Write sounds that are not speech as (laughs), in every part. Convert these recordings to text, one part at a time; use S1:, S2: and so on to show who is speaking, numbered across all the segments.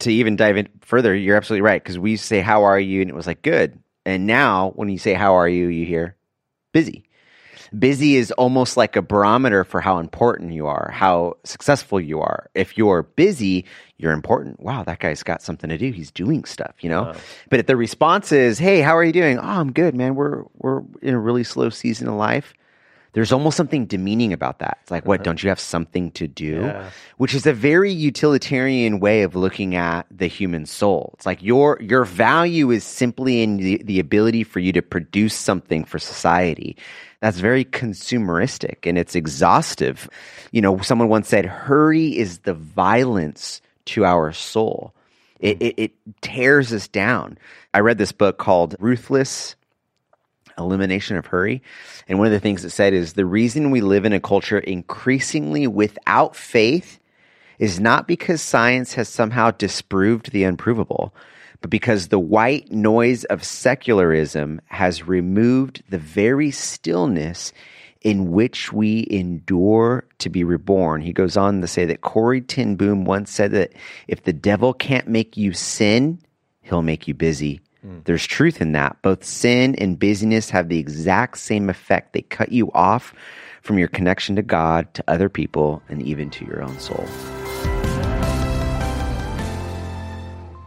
S1: to even dive in further, you're absolutely right because we say how are you, and it was like good. And now when you say how are you, you hear busy. Busy is almost like a barometer for how important you are, how successful you are. If you're busy, you're important. Wow, that guy's got something to do. He's doing stuff, you know. But if the response is, "Hey, how are you doing?" "Oh, I'm good, man. We're we're in a really slow season of life." There's almost something demeaning about that. It's like, what? Uh-huh. Don't you have something to do?
S2: Yeah.
S1: Which is a very utilitarian way of looking at the human soul. It's like your your value is simply in the, the ability for you to produce something for society. That's very consumeristic and it's exhaustive. You know, someone once said, "Hurry is the violence to our soul." It, hmm. it, it tears us down. I read this book called Ruthless elimination of hurry. And one of the things it said is the reason we live in a culture increasingly without faith is not because science has somehow disproved the unprovable, but because the white noise of secularism has removed the very stillness in which we endure to be reborn. He goes on to say that Corrie ten Boom once said that if the devil can't make you sin, he'll make you busy. There's truth in that. Both sin and busyness have the exact same effect. They cut you off from your connection to God, to other people, and even to your own soul.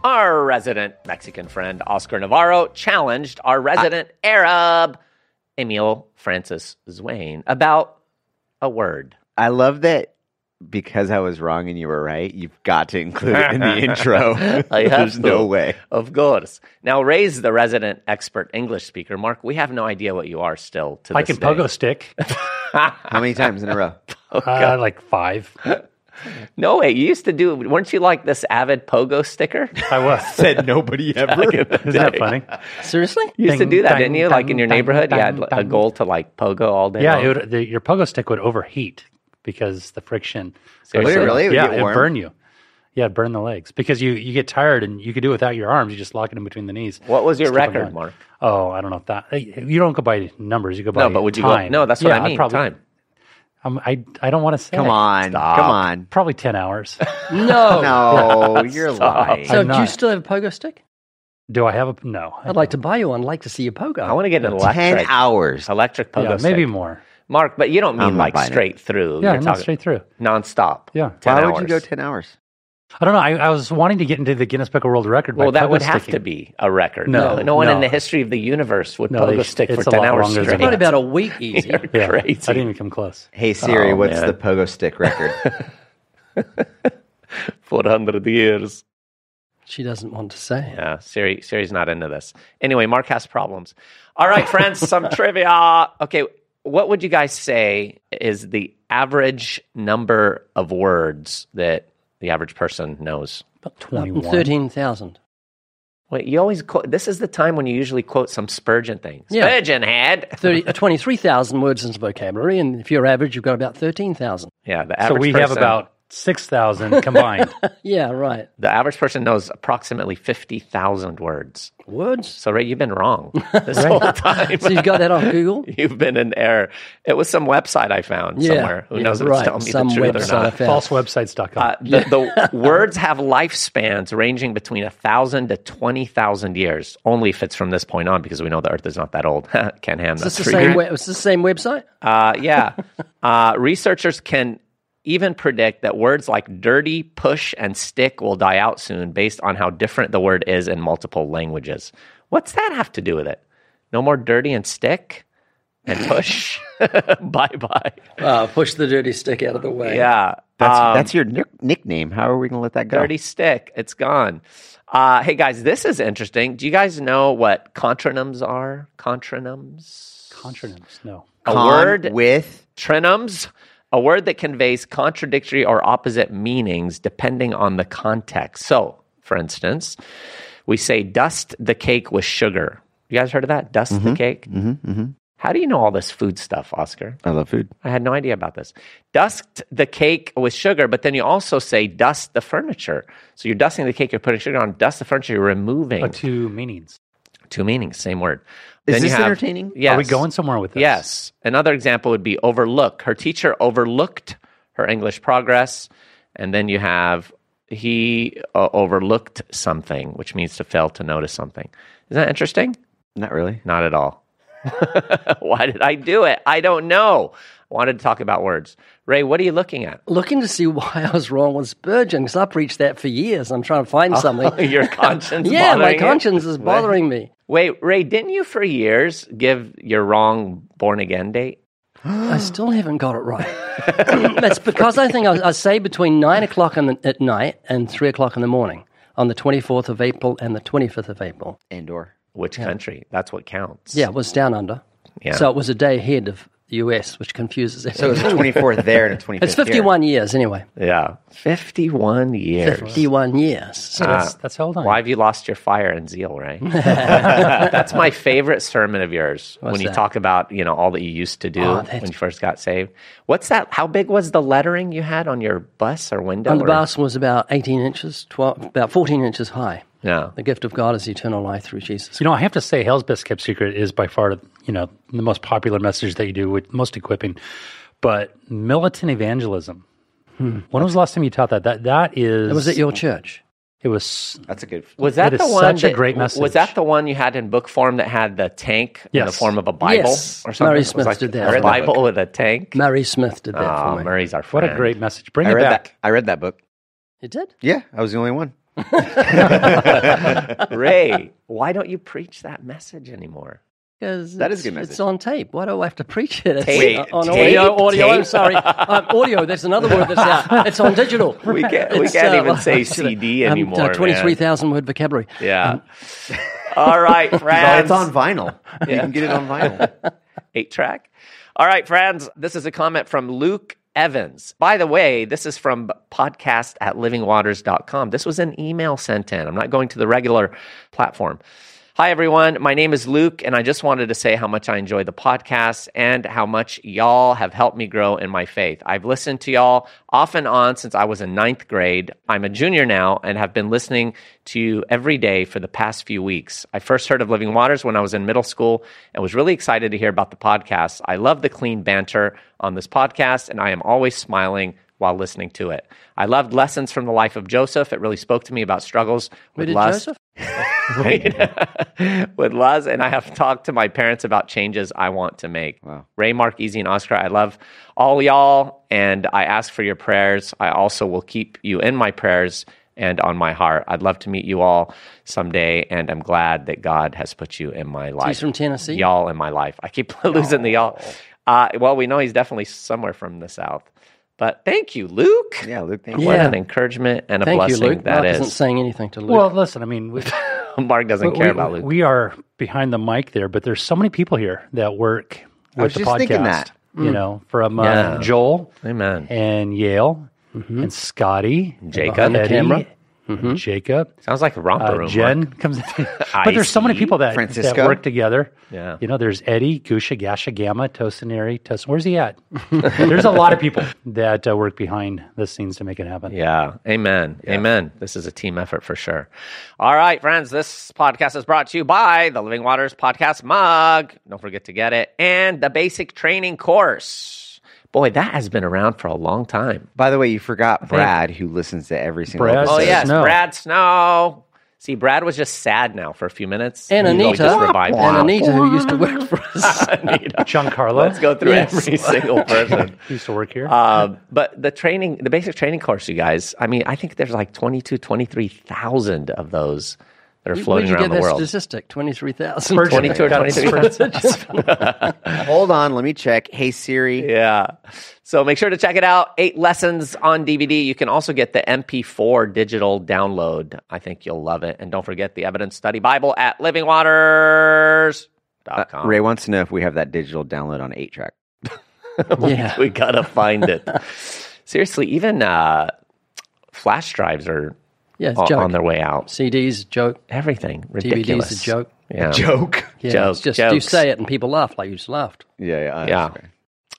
S2: Our resident Mexican friend Oscar Navarro challenged our resident Arab Emeal Francis Zwayne about a word.
S1: I love that because I was wrong and you were right. You've got to include it in the (laughs) intro.
S2: I (laughs) have
S1: There's no way.
S2: Of course. Now, Ray's the resident expert English speaker. Mark, we have no idea what you are still to
S3: I
S2: this
S3: can
S2: day.
S3: pogo stick. (laughs)
S1: How many times in a row?
S3: uh, like five.
S2: No way. You used to do, weren't you like this avid pogo sticker?
S3: I was.
S1: Said nobody ever.
S3: Isn't that funny?
S4: Seriously?
S2: You used to do that,
S3: dang,
S2: didn't you? Like in your
S3: dang,
S2: neighborhood, you had
S3: dang,
S2: a goal to like pogo all day
S3: Yeah,
S2: long.
S3: it would, the, your pogo stick would overheat because the friction.
S2: Would it
S3: goes-
S1: really? It would
S3: yeah, it'd burn you. Yeah, it'd burn the legs because you, you get tired and you could do it without your arms. You just lock it in between the knees.
S2: What was your
S3: Just keep on
S2: record,
S3: going.
S2: Mark?
S3: Oh, I don't know if that. You don't go by numbers. You go by
S2: No, but would you
S3: time.
S2: go? No, that's what
S3: Yeah,
S2: I mean.
S3: Probably,
S2: time.
S3: Um, I I don't want to say.
S1: Come on.
S2: Stop.
S1: Come on.
S3: Probably ten hours. (laughs) (laughs) (laughs)
S4: No.
S1: No, you're lying.
S4: So
S3: I'm
S4: do you still have a pogo stick?
S3: do I have a no?
S4: I'd like to buy you one. I'd like to see your pogo.
S2: I want to get an
S1: Ten hours.
S2: electric pogo
S3: Yeah, maybe
S2: stick.
S3: more.
S2: Mark, but you don't mean
S1: I'm not
S2: like
S1: buying it.
S2: straight through.
S3: Yeah,
S2: You're
S3: not
S2: talking
S3: straight through.
S2: nonstop.
S3: Yeah.
S2: 10
S1: Why
S2: hours.
S1: would you go ten hours?
S3: I don't know. I, I was wanting to get into the Guinness Book of World Record. by
S2: Well, that
S3: pogo
S2: would have
S3: sticking.
S2: to be a record.
S3: No,
S2: no, one in
S3: no.
S2: the history of the universe would
S3: No, they
S2: pogo
S3: sh-
S2: stick for
S3: it's a
S2: ten
S3: lot
S2: hours
S3: longer than
S2: straight.
S4: Probably about a week (laughs) easy.
S2: You're
S3: Yeah,
S2: crazy.
S3: I didn't even come close.
S1: Hey Siri,
S2: Oh,
S1: what's
S2: man.
S1: the pogo stick record? (laughs) (laughs)
S2: Four hundred years.
S4: She doesn't want to say.
S2: Yeah, Siri, Siri's not into this. Anyway, Mark has problems. All right, friends, some trivia. Okay, what would you guys say is the average number of words that the average person knows?
S3: About twenty-one.
S4: Thirteen thousand.
S2: Wait, you always quote. This is the time when you usually quote some Spurgeon thing.
S4: Yeah.
S2: Spurgeon had. (laughs)
S4: 30, uh, 23,000 words in his vocabulary, and if you're average, you've got about 13,000.
S2: Yeah, the average So
S3: we
S2: person,
S3: have about six thousand combined. (laughs)
S4: Yeah, right.
S2: the average person knows approximately fifty thousand words.
S4: Words?
S2: So Ray, you've been wrong (laughs) this whole time.
S4: So you've got that on Google? (laughs)
S2: You've been in error. It was some website I found
S4: Yeah,
S2: somewhere. Who
S4: yeah,
S2: knows if
S4: right.
S2: it's telling me
S4: Some
S2: the truth
S4: website
S2: or not?
S3: Falsewebsites.com.
S2: Uh, the, the words have lifespans ranging between a thousand to twenty thousand years. Only if it's from this point on, because we know the Earth is not that old. Ken Ham,
S4: Is
S2: that's
S4: this the same,
S2: you.
S4: we- is this the same website?
S2: Uh, yeah. uh, researchers can even predict that words like dirty, push, and stick will die out soon based on how different the word is in multiple languages. What's that have to do with it? No more dirty and stick and (laughs) push? (laughs) bye bye.
S4: Uh, push the dirty stick out of the way.
S2: Yeah.
S1: That's
S2: Um,
S1: that's your nick- nickname. How are we going to let that go?
S2: dirty stick. It's gone. Uh, hey guys, this is interesting. Do you guys know what contronyms are? Contronyms?
S3: Contronyms. No.
S2: A
S1: Con
S2: word
S1: with
S2: Tronyms, a word that conveys contradictory or opposite meanings depending on the context. So, for instance, we say dust the cake with sugar. You guys heard of that? Dust the cake? Mm-hmm, How do you know all this food stuff, Oscar?
S1: I love food.
S2: I had no idea about this. Dust the cake with sugar, but then you also say dust the furniture. So you're dusting the cake, you're putting sugar on, dust the furniture, you're removing
S3: Uh, two meanings.
S2: Two meanings, same word.
S1: Is
S2: Then
S1: this
S2: have-
S1: entertaining?
S2: Yes.
S3: Are we going somewhere with this?
S2: Yes. Another example would be overlook. Her teacher overlooked her English progress. And then you have he uh, overlooked something, which means to fail to notice something. Is that interesting?
S1: Not really.
S2: Not at all. (laughs) Why did I do it? I don't know. Wanted to talk about words. Ray, what are you looking at?
S4: Looking to see (laughs) why I was wrong with Spurgeon, because I preached that for years. I'm trying to find oh, something. (laughs)
S2: Your conscience. (laughs)
S4: yeah, my
S2: bothering you?
S4: conscience is bothering me.
S2: Wait, Ray, didn't you for years give your wrong born again date?
S4: I still haven't got it right. That's because I think I, I say between nine o'clock in the, at night and three o'clock in the morning on the 24th of April and the 25th of April.
S1: Andor.
S2: Which country? That's what counts.
S4: Yeah, it was down under.
S2: Yeah.
S4: So it was a day ahead of the US, which confuses it.
S1: So (laughs) it's 24th there and 25th
S4: it's 51 years anyway.
S2: Yeah. 51 years.
S4: 51 years. So
S3: That's, uh, that's held on.
S2: Why have you lost your fire and zeal, Ray? (laughs) that's my favorite sermon of yours when you
S4: that?
S2: talk about, you know, all that you used to do
S4: Oh,
S2: when you first got saved. What's that? How big was the lettering you had on your bus or window?
S4: on the
S2: or-
S4: bus was about 18 inches, 12, about 14 inches high.
S2: Yeah.
S4: The gift of God is eternal life through Jesus.
S3: You know, I have to say, Hell's Best Kept Secret is by far, you know, the most popular message that you do with most equipping. But militant evangelism. Hmm. When was the last time you taught that? That that is.
S4: It was at your church.
S3: It was.
S1: That's a good.
S2: Was that
S3: It
S2: the one?
S3: such a
S2: that-
S3: great
S2: Was that the one you had in book form that had the tank in the form of a Bible
S4: Yes.
S2: or something? Mary
S4: Smith
S2: like
S4: did that.
S2: A
S4: I read
S1: that
S2: Bible with a tank.
S4: Murray Smith did that
S2: Oh,
S4: for me.
S2: Murray's our friend.
S3: What a great message. Bring
S1: I
S3: it
S1: read
S3: back.
S1: that. I read that book.
S4: You did?
S1: Yeah, I was the only one. (laughs)
S2: Ray, why don't you preach that message anymore?
S4: Because
S1: That is a
S4: it's-
S1: good
S4: It's on tape. Why do I have to preach it? It's
S2: Tape?
S4: on
S2: Tape?
S4: audio. Audio. I'm sorry. Um, audio. That's another word that's out. (laughs) It's on digital.
S2: We can't- we can't even
S4: well,
S2: say (laughs)
S4: it's, uh,
S2: CD
S4: um,
S2: anymore,
S4: uh. Twenty-three thousand word vocabulary.
S2: Yeah. All right, friends.
S1: it's on vinyl. You can get it on vinyl.
S2: eight track. All right, friends. This is a comment from Luke Evans. By the way, this is from podcast at livingwaters.com. This was an email sent in. I'm not going to the regular platform. Hi, everyone. My name is Luke, and I just wanted to say how much I enjoy the podcast and how much y'all have helped me grow in my faith. I've listened to y'all off and on since I was in ninth grade. I'm a junior now and have been listening to you every day for the past few weeks. I first heard of Living Waters when I was in middle school and was really excited to hear about the podcast. I love the clean banter on this podcast, and I am always smiling while listening to it. I loved lessons from the life of Joseph. It really spoke to me about struggles with
S4: did
S2: lust.
S4: Joseph? (laughs) (laughs)
S2: with Luz, and I have talked to my parents about changes I want to make.
S1: Wow.
S2: Ray, Mark, Easy, and Oscar, I love all y'all, and I ask for your prayers. I also will keep you in my prayers and on my heart. I'd love to meet you all someday, and I'm glad that God has put you in my life.
S4: He's from Tennessee.
S2: Y'all in my life. I keep (laughs) losing the y'all. Uh, well, we know he's definitely somewhere from the South. But thank you, Luke.
S1: Yeah, Luke. Thank you.
S2: What
S4: Yeah.
S2: an encouragement and a
S4: Thank you,
S2: blessing
S4: Luke.
S2: that
S4: Mark
S2: is.
S4: isn't saying anything to Luke.
S3: Well, listen, I mean, we, (laughs)
S2: Mark doesn't
S3: we,
S2: care about Luke.
S3: we are behind the mic there, but there's so many people here that work with
S1: was
S3: the
S1: just
S3: podcast.
S1: thinking that.
S3: You know, from uh,
S2: Yeah.
S3: Joel
S2: Amen.
S3: and Yale
S2: Mm-hmm.
S3: and Scotty,
S2: Jacob.
S4: Behind the
S3: Eddie,
S4: camera.
S3: And Jacob.
S2: Sounds like a romper
S3: Uh,
S2: room.
S3: Jen
S2: Mark.
S3: comes in. (laughs) but there's so many people that, that work together.
S2: Yeah.
S3: You know, there's Eddie, Gusha, Gasha, Gamma, Tosinari, Tos. Where's he at? (laughs) there's a lot of people that uh, work behind the scenes to make it happen.
S2: Yeah. Amen. Amen. This is a team effort for sure. All right, friends. This podcast is brought to you by the Living Waters Podcast Mug. Don't forget to get it. And the basic training course. Boy, that has been around for a long time.
S1: By the way, you forgot Brad, who listens to every single
S3: Brad
S1: episode.
S2: Oh, yes.
S3: no.
S2: Brad Snow. See, Brad was just sad now for a few minutes.
S4: and
S2: We
S4: Anita,
S2: just revived
S4: and
S2: him.
S4: Anita, who used to work (laughs) for us.
S2: Anita.
S3: Giancarlo
S2: Let's go through
S4: Yes.
S2: every single person. (laughs)
S3: used to work here.
S2: Um, but the training, the basic training course, you guys, I mean, I think there's like 22, 23,000 of those that are
S4: Where'd
S2: floating
S4: you
S2: around
S4: get
S2: the
S4: that
S2: world.
S4: statistic? 23,000.
S3: Spurgeon.
S2: 22 or
S3: Got it.
S2: 23,000. (laughs)
S1: Hold on, let me check. Hey Siri.
S2: yeah. So make sure to check it out. Eight lessons on DVD. You can also get the MP4 digital download. I think you'll love it. And don't forget the Evidence Study Bible at livingwaters.com.
S1: Ray wants to know if we have that digital download on eight track. (laughs)
S4: yeah.
S2: we gotta find it. (laughs) Seriously, even uh, flash drives are
S4: Yeah, it's
S2: o-
S4: a joke.
S2: on their way out.
S4: CDs, joke.
S2: Everything ridiculous.
S4: DVDs, a joke.
S2: Yeah.
S1: Joke.
S4: Yeah,
S2: Joke,
S4: it's just you
S2: jokes.
S4: say it and people laugh like you just laughed.
S1: Yeah, yeah.
S2: Yeah.
S1: that's.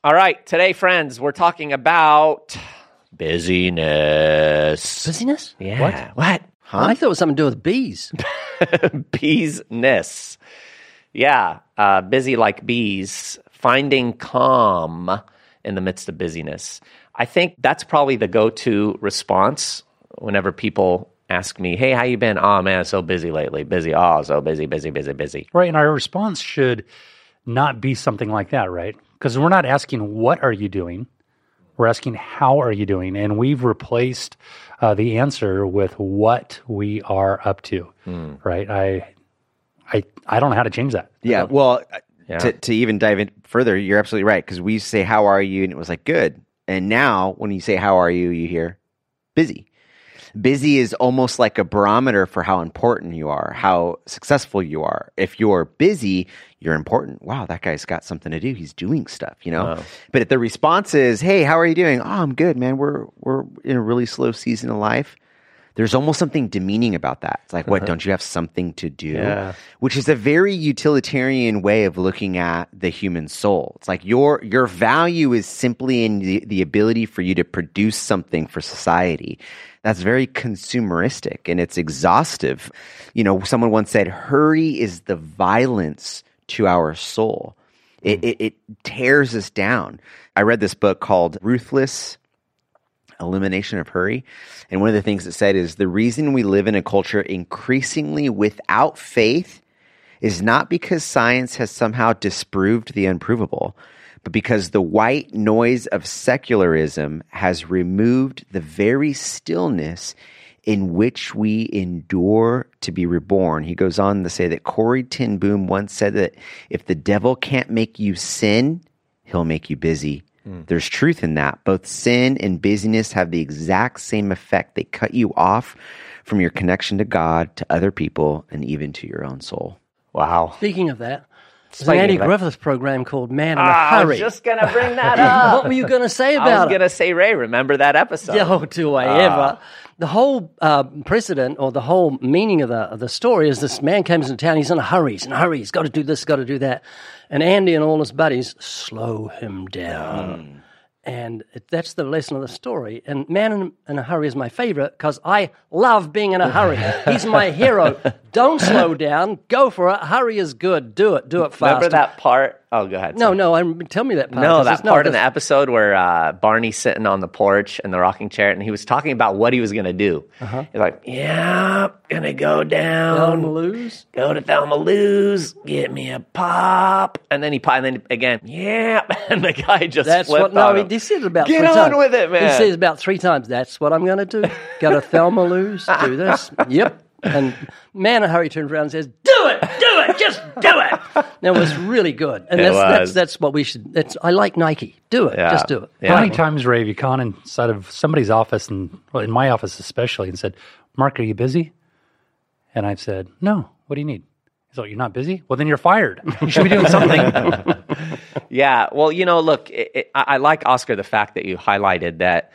S2: All right, today, friends, we're talking about busyness.
S4: Busyness?
S2: Yeah. What? Huh?
S4: I thought it was something to do with bees. (laughs)
S2: Beesness. Yeah. Uh, busy like bees, finding calm in the midst of busyness. I think that's probably the go to response whenever people ask me, "Hey, how you been?" Oh man, so busy lately. Busy. Oh, so busy, busy, busy, busy.
S3: Right. And our response should not be something like that, right? Because we're not asking, what are you doing? We're asking, how are you doing? And we've replaced uh, the answer with what we are up to, right? I, I, I don't know how to change that.
S1: Yeah. Well, uh,
S2: Yeah.
S1: To, to even dive in further, you're absolutely right. Because we say, How are you? And it was like, Good. And now when you say, How are you? you hear busy. Busy is almost like a barometer for how important you are, how successful you are. If you're busy, you're important. Wow, that guy's got something to do. He's doing stuff, you know? But if the response is, Hey, how are you doing? Oh, I'm good, man. We're, we're in a really slow season of life. There's almost something demeaning about that. It's like, what, uh-huh. don't you have something to do?
S2: Yeah.
S1: Which is a very utilitarian way of looking at the human soul. It's like your your value is simply in the, the ability for you to produce something for society. That's very consumeristic and it's exhaustive. You know, someone once said, hurry is the violence to our soul. It, hmm. it, it tears us down. I read this book called Ruthless elimination of hurry. And one of the things it said is the reason we live in a culture increasingly without faith is not because science has somehow disproved the unprovable, but because the white noise of secularism has removed the very stillness in which we endure to be reborn. He goes on to say that Corrie ten Boom once said that if the devil can't make you sin, he'll make you busy. There's truth in that. Both sin and busyness have the exact same effect. They cut you off from your connection to God, to other people, and even to your own soul.
S2: Wow.
S4: Speaking of that, there's an
S2: Speaking
S4: Andy
S2: of that-
S4: Griffith program called Man in a
S2: Ah, I
S4: Hurry.
S2: was just gonna bring that (laughs) up.
S4: what were you going to say about it?
S2: I
S4: about
S2: was gonna say, Ray, remember that episode?
S4: Oh, do I ever? The whole uh, precedent or the whole meaning of the of the story is this man comes into town. He's in a hurry. He's in a hurry. He's got to do this. Got to do that. And Andy and all his buddies slow him down. And it, that's the lesson of the story. And Man in, in a Hurry is my favorite because I love being in a hurry. He's my hero. (laughs) Don't slow down. Go for it. Hurry is good. Do it. Do it fast.
S2: Remember that part? Oh, go ahead.
S4: No,
S2: sorry.
S4: no. I'm, tell me that part.
S2: No, that part in the episode where uh, Barney's sitting on the porch in the rocking chair, and he was talking about what he was going to do.
S4: Uh-huh.
S2: He's like, "Yeah, gonna go down,
S4: Thelma Lou's?
S2: go to Thelma Lou's, get me a pop," and then he and then again, "Yeah," (laughs) and the guy just
S4: That's what. No,
S2: him.
S4: he says it about
S2: Get on
S4: times.
S2: with it, man.
S4: He says about three times. That's what I'm going to do. Go to Thelma Lou's. Do this. (laughs) Yep. And man, in a hurry turns around and says, "Do it, do it, just do it." That was really good, and that's, that's that's what we should. That's I like Nike. Do it,
S2: Yeah.
S4: just do it.
S2: Yeah.
S3: How many times, Ray, have you gone inside of somebody's office, and well, in my office especially, and said, Mark, are you busy? And I've said, No. What do you need? He's like, You're not busy? Well, then you're fired. You should be doing something. (laughs)
S2: Yeah. Well, you know, look, it, it, I, I like Oscar the fact that you highlighted that.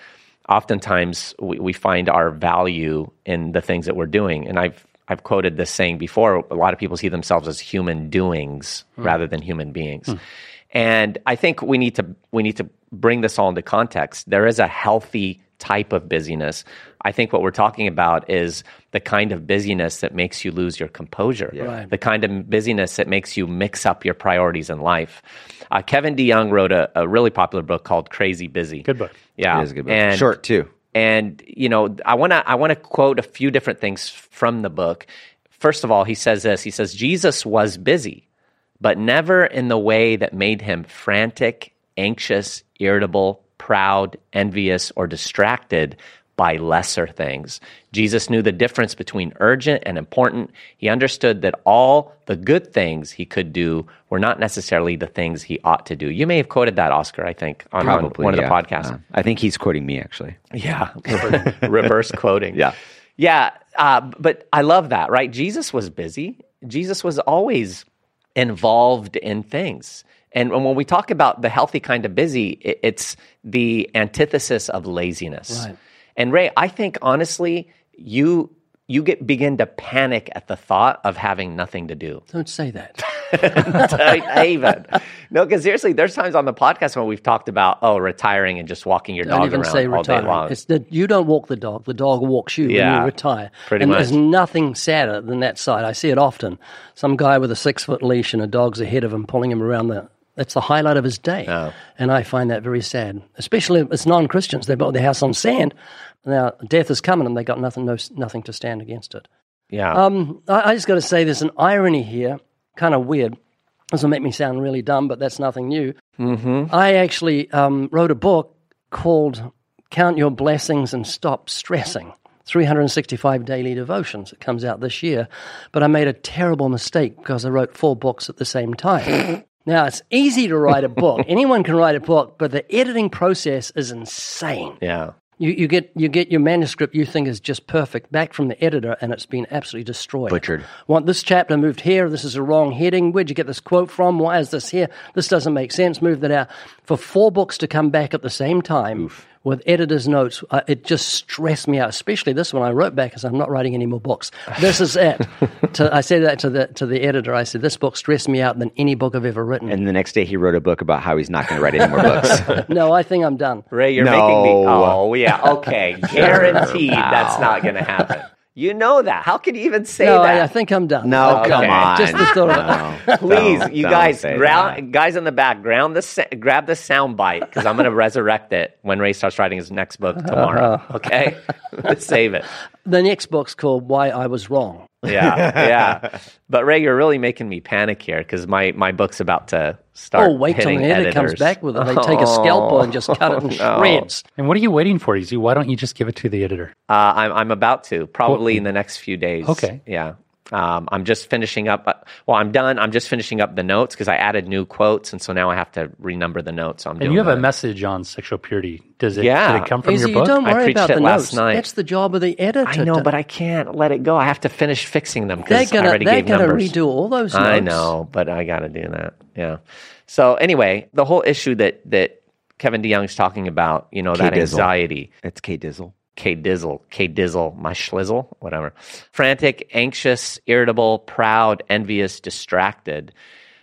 S2: Oftentimes, we, we find our value in the things that we're doing, and I've I've quoted this saying before. A lot of people see themselves as human doings hmm. rather than human beings, hmm. and I think we need to we need to bring this all into context. There is a healthy type of busyness. I think what we're talking about is the kind of busyness that makes you lose your composure
S4: Right.
S2: the kind of busyness that makes you mix up your priorities in life. Uh, Kevin DeYoung wrote a, a really popular book called Crazy Busy.
S3: Good book.
S2: Yeah,
S1: It is a good book.
S2: And,
S1: Short, too.
S2: And you know, I want to I want to quote a few different things from the book. First of all, he says this. He says Jesus was busy, but never in the way that made him frantic, anxious, irritable, proud, envious, or distracted by lesser things. Jesus knew the difference between urgent and important. He understood that all the good things he could do were not necessarily the things he ought to do. You may have quoted that, Oscar, I think, on,
S1: Probably
S2: one of the podcasts.
S1: Uh, I think he's quoting me actually.
S2: Yeah, (laughs) reverse quoting.
S1: Yeah.
S2: yeah. Uh, but I love that, right? Jesus was busy. Jesus was always involved in things. And when we talk about the healthy kind of busy, it's the antithesis of laziness.
S4: Right.
S2: And Ray, I think honestly, you you get begin to panic at the thought of having nothing to do.
S4: Don't say that. (laughs)
S2: Even no, because seriously, there's times on the podcast when we've talked about oh, retiring and just walking your
S4: Don't
S2: dog
S4: even
S2: around
S4: say
S2: all day long.
S4: It's that you don't walk the dog; the dog walks you
S2: Yeah,
S4: when you retire.
S2: pretty
S4: and
S2: much.
S4: there's nothing sadder than that sight. I see it often. Some guy with a six foot leash and a dog's ahead of him, pulling him around the That's the highlight of his day. And I find that very sad, especially as non Christians. They built their house on sand. Now, death is coming and they got nothing, no, nothing to stand against it.
S2: Yeah.
S4: Um, I, I just got to say, there's an irony here, kind of weird. This will make me sound really dumb, but that's nothing new. Mm-hmm. I actually um, wrote a book called Count Your Blessings and Stop Stressing 365 Daily Devotions. It comes out this year. But I made a terrible mistake because I wrote four books at the same time. (laughs) now, it's easy to write a book. (laughs) Anyone can write a book, but the editing process is insane.
S2: yeah.
S4: You, you get you get your manuscript you think is just perfect back from the editor and it's been absolutely destroyed.
S1: Butchered.
S4: Want this chapter moved here. This is a wrong heading. Where'd you get this quote from? Why is this here? This doesn't make sense. Move that out. For four books to come back at the same time with editor's notes, uh, it just stressed me out. Especially this one. I wrote back as I'm not writing any more books. This is it. (laughs) to, I said that to the to the editor. I said this book stressed me out than any book I've ever written.
S1: And the next day, he wrote a book about how he's not going to write any more books. (laughs)
S4: no, I think I'm done.
S2: Ray, you're
S1: No.
S2: making me. Oh, yeah. Okay. (laughs) Guaranteed that's not going to happen. You know that. How can you even say
S4: No,
S2: that?
S4: I, I think I'm done.
S1: No,
S2: Okay.
S1: come on.
S4: Just the thought of.
S1: No, (laughs)
S2: Please,
S1: don't-
S2: you
S1: don't
S2: guys, ground, guys in the back, ground the sa- grab the sound bite because I'm going to resurrect it when Ray starts writing his next book tomorrow. Uh-huh. Okay, let's (laughs) save it.
S4: The next book's called Why I Was Wrong.
S2: Yeah, yeah. (laughs) But Ray, you're really making me panic here because my my book's about to start.
S4: Oh, wait till
S2: hitting
S4: the editor comes back with it. They take a scalpel and just cut it in (laughs)
S2: no.
S4: shreds.
S3: And what are you waiting for, Easy? Why don't you just give it to the editor?
S2: Uh, I'm I'm about to probably in the next few days.
S3: Okay.
S2: Yeah. Um, I'm just finishing up. Uh, well, I'm done. I'm just finishing up the notes because I added new quotes, and so now I have to renumber the notes. So I'm doing
S3: And you have a message on sexual purity. Does it,
S2: Yeah.
S3: did it come from
S4: Izzy,
S3: your
S4: you
S3: book?
S4: don't
S2: I preached
S4: about
S2: it
S4: the
S2: last
S4: notes.
S2: night.
S4: That's the job of the editor.
S2: I know,
S4: to-
S2: but I can't let it go. I have to finish fixing them because I
S4: gonna
S2: already
S4: they're
S2: gave
S4: gonna
S2: numbers.
S4: redo all those notes.
S2: I know, but I got to do that. Yeah. So anyway, the whole issue that that Kevin DeYoung's talking about, you know, that
S1: K-Dizzle.
S2: anxiety.
S1: It's K Dizzle.
S2: K Dizzle, K Dizzle, my schlizzle, whatever. Frantic, anxious, irritable, proud, envious, distracted.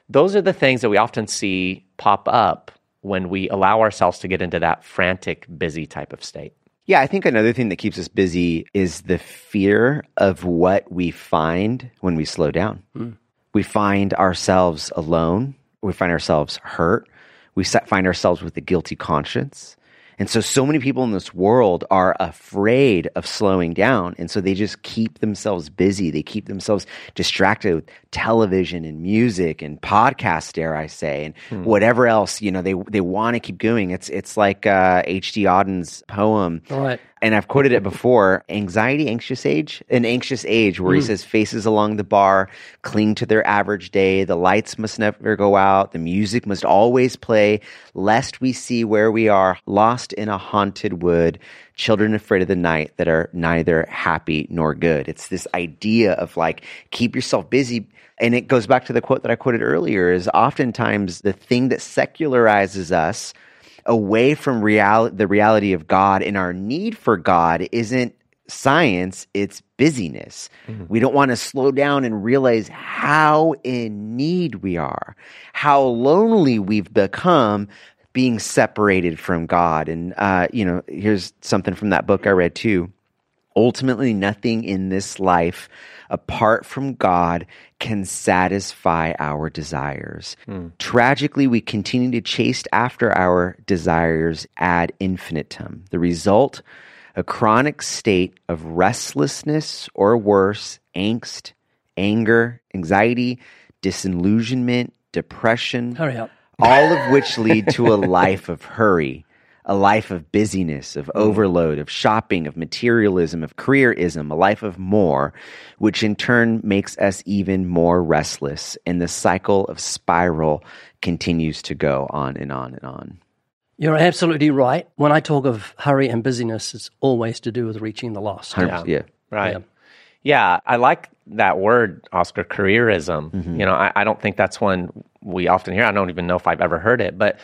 S2: Those are the things that we often see pop up when we allow ourselves to get into that frantic, busy type of state.
S1: Yeah, I think another thing that keeps us busy is the fear of what we find when we slow down. Hmm. We find ourselves alone. We find ourselves hurt. We find ourselves with a guilty conscience. And so, so many people in this world are afraid of slowing down. And so they just keep themselves busy. They keep themselves distracted with television and music and podcasts, dare I say, and whatever else, you know, they, they want to keep going. It's, it's like uh, H.D. Auden's poem
S4: Right.
S1: And I've quoted it before anxiety, anxious age, an anxious age, where he hmm. says, faces along the bar cling to their average day. The lights must never go out. The music must always play, lest we see where we are, lost in a haunted wood, children afraid of the night that are neither happy nor good. It's this idea of like, keep yourself busy. And it goes back to the quote that I quoted earlier is oftentimes the thing that secularizes us away from real- the reality of God and our need for God isn't science, it's busyness. We don't want to slow down and realize how in need we are, how lonely we've become being separated from God. And, uh, you know, here's something from that book I read too. Ultimately, nothing in this life apart from God can satisfy our desires. Hmm. Tragically, we continue to chase after our desires ad infinitum. The result, a chronic state of restlessness or worse, angst, anger, anxiety, disillusionment, depression,
S4: Hurry up.
S1: all of which lead to a life of hurry, a life of busyness, of overload, of shopping, of materialism, of careerism, a life of more, which in turn makes us even more restless. And the cycle of spiral continues to go on and on and on.
S4: You're absolutely right. When I talk of hurry and busyness, it's always to do with reaching the lost.
S1: 100%, yeah.
S2: Right.
S4: Yeah.
S2: Yeah. I like that word, Oscar, careerism.
S1: Mm-hmm.
S2: You know, I, I don't think that's one we often hear. I don't even know if I've ever heard it, but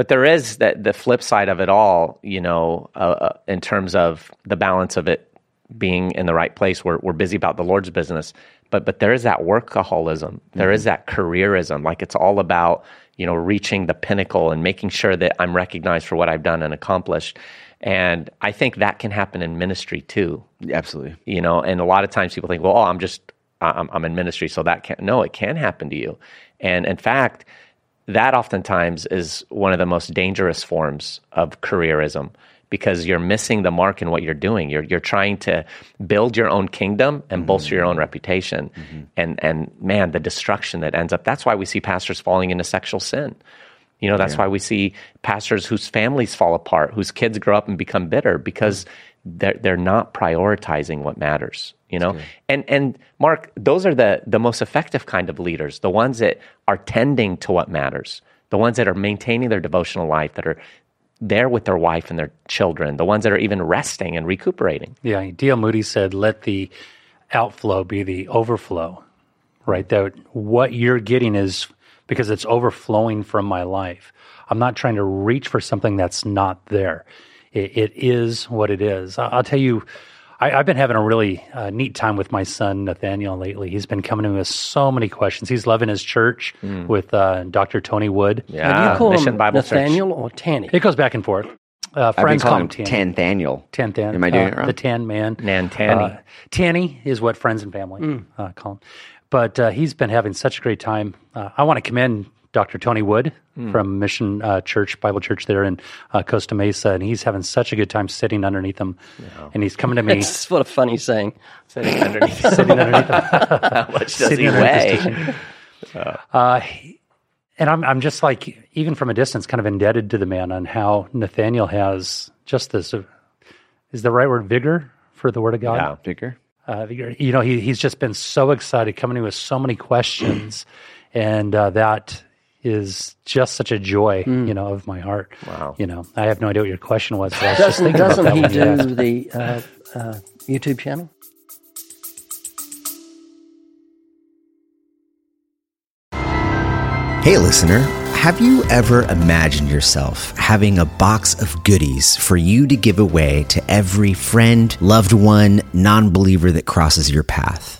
S2: but there is that the flip side of it all. You know, uh, uh, in terms of the balance of it being in the right place. We're we're busy about the Lord's business, but but there is that workaholism. There is that careerism. Like it's all about you know reaching the pinnacle and making sure that I'm recognized for what I've done and accomplished. And I think that can happen in ministry too
S1: Absolutely.
S2: you know and a lot of times people think well oh i'm just i'm, I'm in ministry so that can't no it can happen to you and in fact that oftentimes is one of the most dangerous forms of careerism because you're missing the mark in what you're doing. You're you're trying to build your own kingdom and mm-hmm. bolster your own reputation. Mm-hmm. And and man, the destruction that ends up that's why we see pastors falling into sexual sin. You know, that's why we see pastors whose families fall apart, whose kids grow up and become bitter because mm. They're they're not prioritizing what matters. You know, and and Mark, those are the the most effective kind of leaders, the ones that are tending to what matters, the ones that are maintaining their devotional life, that are there with their wife and their children, the ones that are even resting and recuperating.
S3: Yeah, D.L. Moody said, "Let the outflow be the overflow." Right, that what you're getting is because it's overflowing from my life. I'm not trying to reach for something that's not there. It, it is what it is. I- I'll tell you, I, I've been having a really uh, neat time with my son Nathaniel lately. He's been coming to me with so many questions. He's loving his church with uh, Dr. Tony Wood.
S4: And
S2: Yeah,
S4: you call
S2: Mission
S4: him
S2: Bible Church.
S4: Nathaniel or Tanny?
S3: It goes back and forth. Uh,
S1: I've been
S3: friends call
S1: calling
S3: him
S1: him
S3: Tanny.
S1: Tanthaniel.
S3: Tan Tan.
S1: Am I doing
S3: uh,
S1: it wrong?
S3: The Tan Man.
S2: Nantanny.
S3: Uh, Tanny is what friends and family uh, call him. But uh, he's been having such a great time. Uh, I want to commend Dr. Tony Wood from Mission uh, Church, Bible Church there in uh, Costa Mesa, and he's having such a good time sitting underneath him. And he's coming to me. (laughs)
S4: It's what a funny saying.
S2: Sitting underneath. (laughs)
S3: sitting underneath him. (laughs)
S2: How much does
S3: Sitting
S2: he weigh?
S3: Uh, and I'm, I'm just like, even from a distance, kind of indebted to the man on how Nathaniel has just this, uh, is the right word, vigor for the word of God?
S2: Yeah.
S1: vigor.
S3: uh, you know, he, he's just been so excited coming in with so many questions, and uh, that is just such a joy, you know, of my heart.
S2: Wow.
S3: You know, I have no idea what your question was, but I was just
S4: Doesn't,
S3: thinking
S4: doesn't
S3: that
S4: he
S3: when asked.
S4: do the uh, uh, YouTube channel?
S5: Hey, listener, have you ever imagined yourself having a box of goodies for you to give away to every friend, loved one, non believer that crosses your path?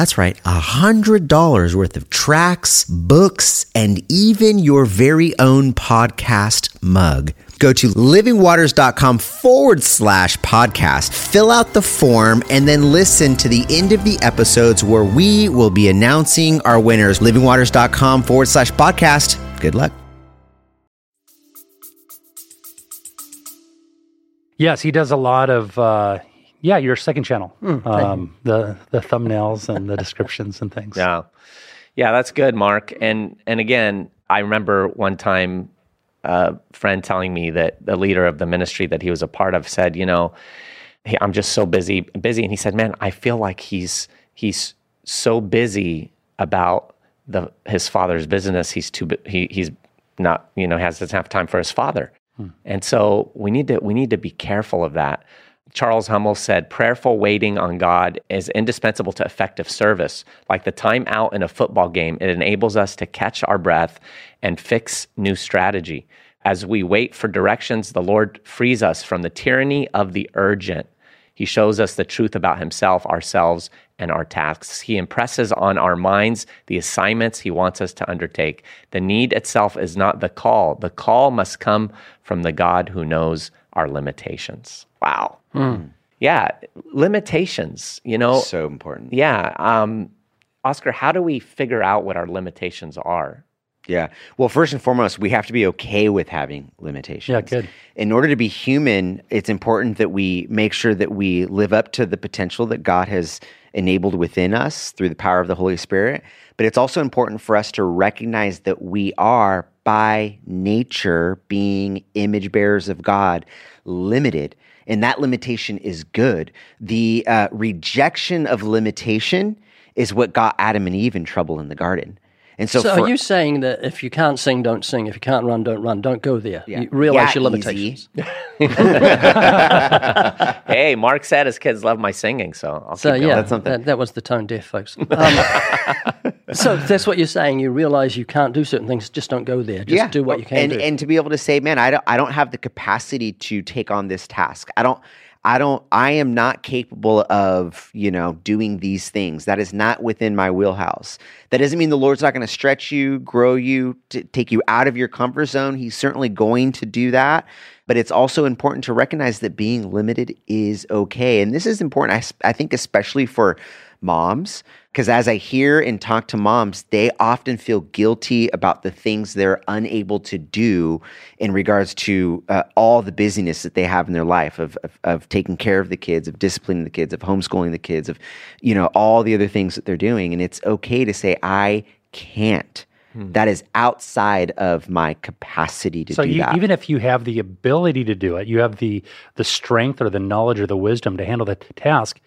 S5: That's right, a hundred dollars worth of tracts, books, and even your very own podcast mug. Go to livingwaters.com forward slash podcast, fill out the form, and then listen to the end of the episodes where we will be announcing our winners. Livingwaters.com forward slash podcast. Good luck.
S3: Yes, he does a lot of. Uh, yeah, your second channel, hmm, um, the the thumbnails and the (laughs) descriptions and things.
S2: Yeah, yeah, that's good, Mark. And and again, I remember one time a friend telling me that the leader of the ministry that he was a part of said, you know, "Hey, I'm just so busy, busy, and he said, man, I feel like he's he's so busy about the his father's business. He's too bu- he he's not you know has doesn't have time for his father, hmm. and so we need to we need to be careful of that. Charles Hummel said, prayerful waiting on God is indispensable to effective service. Like the time out in a football game, it enables us to catch our breath and fix new strategy. As we wait for directions, the Lord frees us from the tyranny of the urgent. He shows us the truth about himself, ourselves, and our tasks. He impresses on our minds the assignments he wants us to undertake. The need itself is not the call. The call must come from the God who knows our limitations. Wow. Yeah, limitations, you know.
S1: So important.
S2: yeah. Um, Oscar, how do we figure out what our limitations are?
S1: Yeah. Well, first and foremost, we have to be okay with having limitations.
S3: Yeah, good.
S1: In order to be human, it's important that we make sure that we live up to the potential that God has enabled within us through the power of the Holy Spirit. But it's also important for us to recognize that we are, by nature, being image bearers of God, limited. And that limitation is good. The uh, rejection of limitation is what got Adam and Eve in trouble in the garden. And so,
S4: So
S1: for,
S4: are you saying that if you can't sing, don't sing. If you can't run, don't run. Don't go there.
S1: Yeah.
S4: You realize
S1: Yeah,
S4: your
S1: easy.
S4: limitations. (laughs) (laughs)
S2: hey, Mark said his kids love my singing, so I'll
S4: So
S2: keep going.
S4: yeah,
S1: That's something.
S4: That, that was the tone deaf, folks. (laughs) Um, so that's what you're saying. You realize you can't do certain things. Just don't go there. Just do what you can
S1: and,
S4: do.
S1: And to be able to say, man, I don't, I don't have the capacity to take on this task. I don't, I don't I am not capable of, you know, doing these things. That is not within my wheelhouse. That doesn't mean the Lord's not going to stretch you, grow you, to take you out of your comfort zone. He's certainly going to do that. But it's also important to recognize that being limited is okay. And this is important, I, I think, especially for moms, because as I hear and talk to moms, they often feel guilty about the things they're unable to do in regards to uh, all the busyness that they have in their life of, of, of taking care of the kids, of disciplining the kids, of homeschooling the kids, of, you know, all the other things that they're doing. And it's okay to say, I can't. That is outside of my capacity to
S3: So
S1: do
S3: you,
S1: that.
S3: even if you have the ability to do it, you have the the strength or the knowledge or the wisdom to handle the task.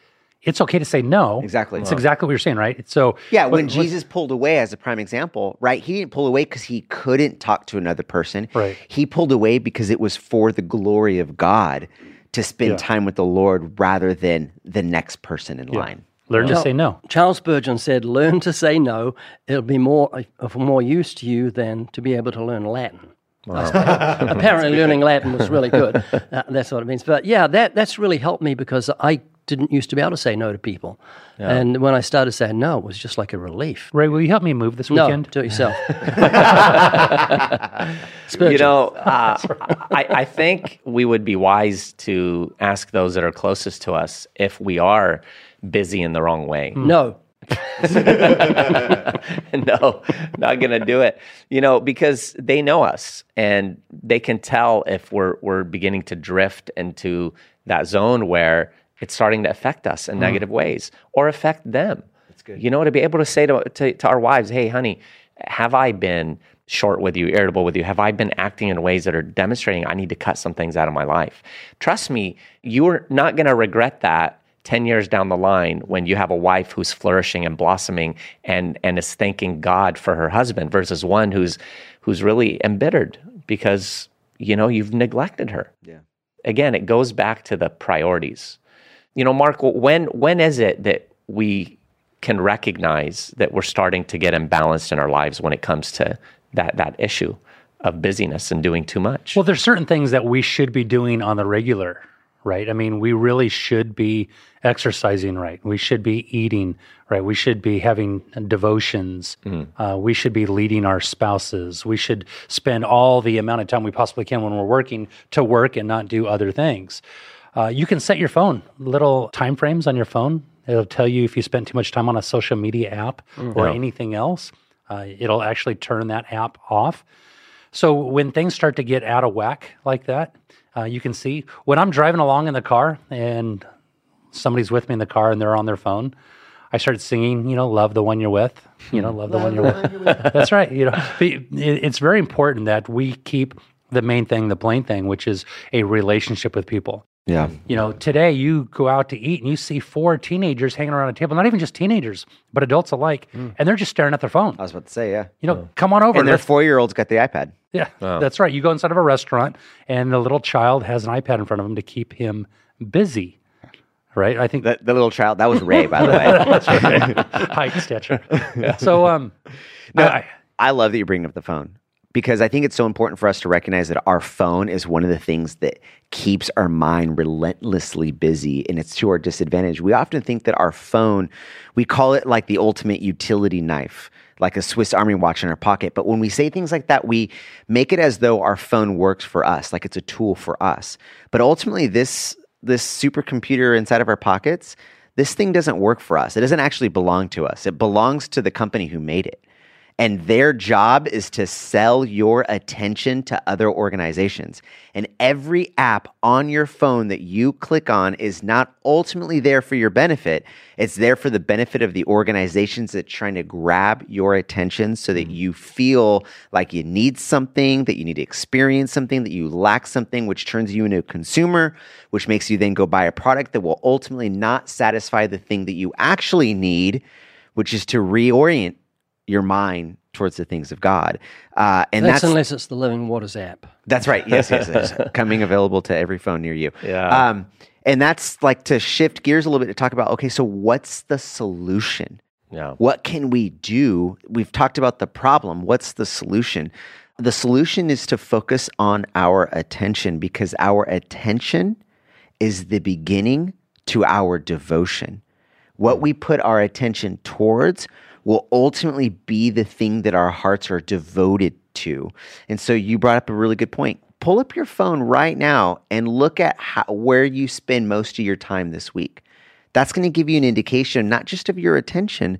S3: It's okay to say no.
S1: Exactly.
S3: It's exactly what you're saying, right? So
S1: Yeah, when
S3: let's-
S1: Jesus pulled away, as a prime example, right? He didn't pull away because he couldn't talk to another person.
S3: Right.
S1: He pulled away because it was for the glory of God to spend
S3: Yeah.
S1: time with the Lord rather than the next person in line.
S3: learn to say no.
S4: Charles Spurgeon said, "Learn to say no. It'll be more of more use to you than to be able to learn Latin." Apparently, learning Latin was really good. (laughs) Uh, that's what it means. But yeah, that that's really helped me because I didn't used to be able to say no to people, and when I started saying no, it was just like a relief.
S3: Ray, will you help me move this weekend?
S4: No,
S3: weekend?
S4: do it yourself. (laughs)
S2: You know, uh, I, I think we would be wise to ask those that are closest to us if we are busy in the wrong way.
S4: no. (laughs)
S2: no, not gonna do it. You know, because they know us and they can tell if we're we're beginning to drift into that zone where it's starting to affect us in mm. negative ways or affect them. That's good. You know, to be able to say to, to to our wives, "Hey, honey, have I been short with you, irritable with you? Have I been acting in ways that are demonstrating I need to cut some things out of my life?" Trust me, you're not going to regret that 10 years down the line when you have a wife who's flourishing and blossoming and and is thanking God for her husband versus one who's who's really embittered because you know you've neglected her.
S1: Yeah.
S2: Again, it goes back to the priorities. You know, Mark, when when is it that we can recognize that we're starting to get imbalanced in our lives when it comes to that that issue of busyness and doing too much?
S3: Well, there's certain things that we should be doing on the regular, right? I mean, we really should be exercising right. We should be eating right. We should be having devotions. Uh, we should be leading our spouses. We should spend all the amount of time we possibly can when we're working to work and not do other things. Uh, you can set your phone little time frames on your phone. It'll tell you if you spent too much time on a social media app or anything else. Uh, it'll actually turn that app off. So when things start to get out of whack like that, uh, you can see when I'm driving along in the car and somebody's with me in the car and they're on their phone. I start singing, you know, love the one you're with, you know, love the one you're with. That's right. You know, it's very important that we keep the main thing, the plain thing, which is a relationship with people.
S1: Yeah.
S3: You know, today you go out to eat and you see four teenagers hanging around a table, not even just teenagers, but adults alike, and they're just staring at their phone.
S1: I was about to say, yeah.
S3: You know, come on over.
S1: And their four year old's got the iPad.
S3: yeah, that's right. You go inside of a restaurant, and the little child has an iPad in front of him to keep him busy. Right? I think
S1: The, the little child, that was Ray, by the way. (laughs) That's right.
S3: Height stature. (laughs) So, um,
S1: No,
S3: I-
S1: I love that you're bringing up the phone because I think it's so important for us to recognize that our phone is one of the things that keeps our mind relentlessly busy and it's to our disadvantage. We often think that our phone, we call it like the ultimate utility knife, like a Swiss Army watch in our pocket. But when we say things like that, we make it as though our phone works for us, like it's a tool for us. But ultimately, this this supercomputer inside of our pockets, this thing doesn't work for us. It doesn't actually belong to us. It belongs to the company who made it. And their job is to sell your attention to other organizations. And every app on your phone that you click on is not ultimately there for your benefit. It's there for the benefit of the organizations that trying to grab your attention so that mm. you feel like you need something, that you need to experience something, that you lack something, which turns you into a consumer, which makes you then go buy a product that will ultimately not satisfy the thing that you actually need, which is to reorient your mind towards the things of God. Uh, and
S4: That's,
S1: that's,
S4: unless it's the Living Waters app.
S1: that's right. Yes, yes, yes. (laughs) Coming available to every phone near you.
S2: Yeah.
S1: Um, and that's like to shift gears a little bit to talk about okay, so what's the solution?
S2: yeah.
S1: What can we do? We've talked about the problem. What's the solution? The solution is to focus on our attention because our attention is the beginning to our devotion. What we put our attention towards will ultimately be the thing that our hearts are devoted to. And so you brought up a really good point. Pull up your phone right now and look at how, where you spend most of your time this week. That's going to give you an indication not just of your attention,